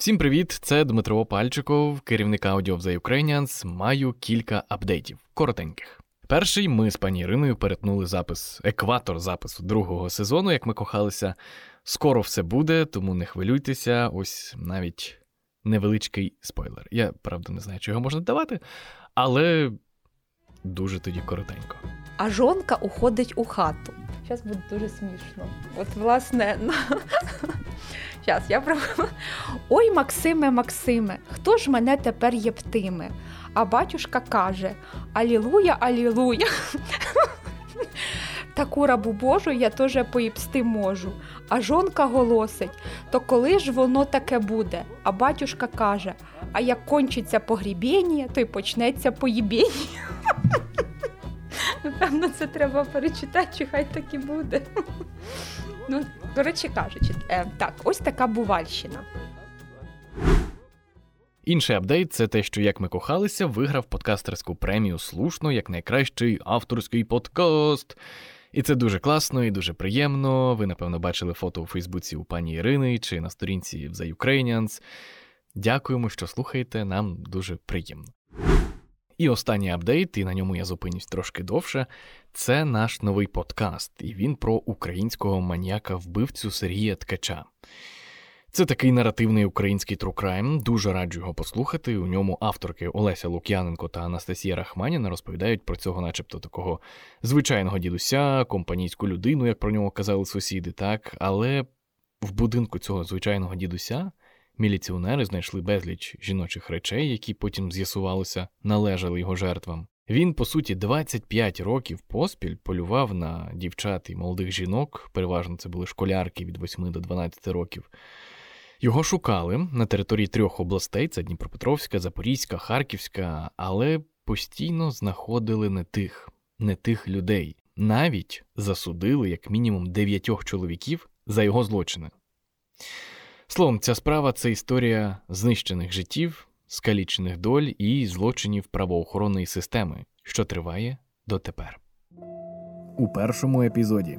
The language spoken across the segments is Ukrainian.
Всім привіт! Це Дмитро Пальчиков, керівник Audio of the Ukrainians. Маю кілька апдейтів, коротеньких. Перший ми з пані Іриною перетнули запис, екватор запису другого сезону, як ми кохалися. Скоро все буде, тому не хвилюйтеся. Ось навіть невеличкий спойлер. Я правда не знаю, чи його можна давати, але дуже тоді коротенько. А жонка уходить у хату. Зараз буде дуже смішно. От, власне, Зараз я про ой, Максиме, Максиме, хто ж мене тепер єптиме? А батюшка каже: Алілуя, алілуя. Таку рабу Божу я теж поїпсти можу. А жонка голосить, то коли ж воно таке буде? А батюшка каже: А як кончиться погрібіння, то й почнеться поїбіння. Напевно, це треба перечитати, чи хай так і буде. Ну, до речі кажучи, е, так, ось така бувальщина. Інший апдейт це те, що як ми кохалися, виграв подкастерську премію слушно як найкращий авторський подкаст. І це дуже класно і дуже приємно. Ви, напевно, бачили фото у Фейсбуці у пані Ірини чи на сторінці The Ukrainians. Дякуємо, що слухаєте, нам дуже приємно. І останній апдейт, і на ньому я зупинюсь трошки довше. Це наш новий подкаст, і він про українського маніяка вбивцю Сергія Ткача. Це такий наративний український трукрайм. Дуже раджу його послухати. У ньому авторки Олеся Лук'яненко та Анастасія Рахманіна розповідають про цього, начебто, такого звичайного дідуся, компанійську людину, як про нього казали сусіди, так. Але в будинку цього звичайного дідуся міліціонери знайшли безліч жіночих речей, які потім з'ясувалося, належали його жертвам. Він, по суті, 25 років поспіль полював на дівчат і молодих жінок, переважно це були школярки від 8 до 12 років. Його шукали на території трьох областей: це Дніпропетровська, Запорізька, Харківська, але постійно знаходили не тих, не тих людей. Навіть засудили як мінімум дев'ятьох чоловіків за його злочини. Словом, ця справа це історія знищених життів, скалічених доль і злочинів правоохоронної системи, що триває дотепер. У першому епізоді.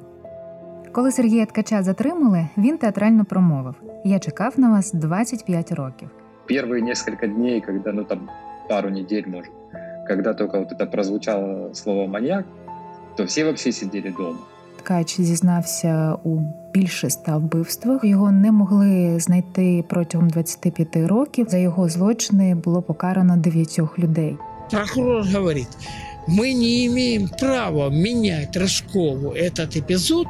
Коли Сергія Ткача затримали, він театрально промовив: Я чекав на вас 25 років. Перші кілька днів, коли ну там пару неділь, може, коли тільки вот это прозвучало слово маньяк, то всі взагалі сиділи вдома. Ткач зізнався у більше ста вбивствах. Його не могли знайти протягом 25 років. За його злочини було покарано дев'ятьох людей. Прокурор говорить, мы не имеем права менять Рожкову этот эпизод,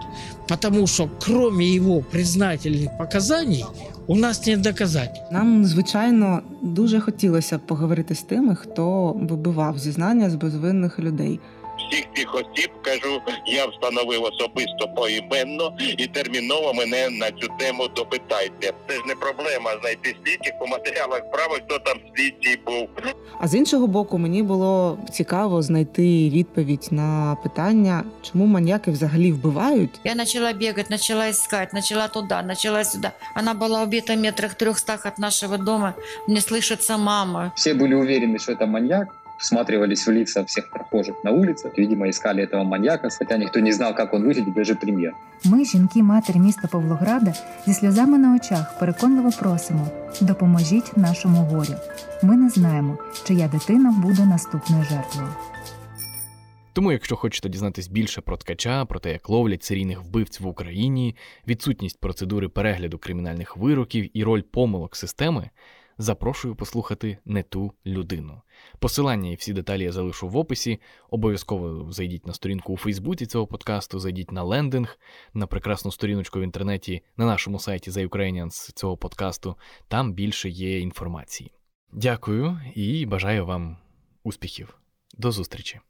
потому что кроме его признательных показаний у нас нет доказательств. Нам, звичайно, дуже хотілося б поговорити з тими, хто вибивав зізнання з безвинних людей всіх цих осіб кажу, я встановив особисто поіменно і терміново мене на цю тему допитайте. Це ж не проблема знайти слідчих по матеріалах справи, хто там слідчий був. А з іншого боку, мені було цікаво знайти відповідь на питання, чому маньяки взагалі вбивають. Я почала бігати, почала искать, почала туди, почала сюди. Вона була убита метрах трьохстах від нашого дому. Не слышится мама. Всі були уверені, що це маньяк всматривались в лица всех прохожих на улицах. Видимо, искали этого маньяка, хотя никто не знал, как он выглядит, даже премьер. Ми, жінки, матері міста Павлограда, зі сльозами на очах переконливо просимо: допоможіть нашому горю. Ми не знаємо, чия дитина буде наступною жертвою. Тому, якщо хочете дізнатись більше про ткача, про те, як ловлять серійних вбивць в Україні, відсутність процедури перегляду кримінальних вироків і роль помилок системи, запрошую послухати не ту людину. Посилання і всі деталі я залишу в описі. Обов'язково зайдіть на сторінку у Фейсбуці цього подкасту, зайдіть на лендинг, на прекрасну сторіночку в інтернеті на нашому сайті The Ukrainians цього подкасту. Там більше є інформації. Дякую і бажаю вам успіхів. До зустрічі!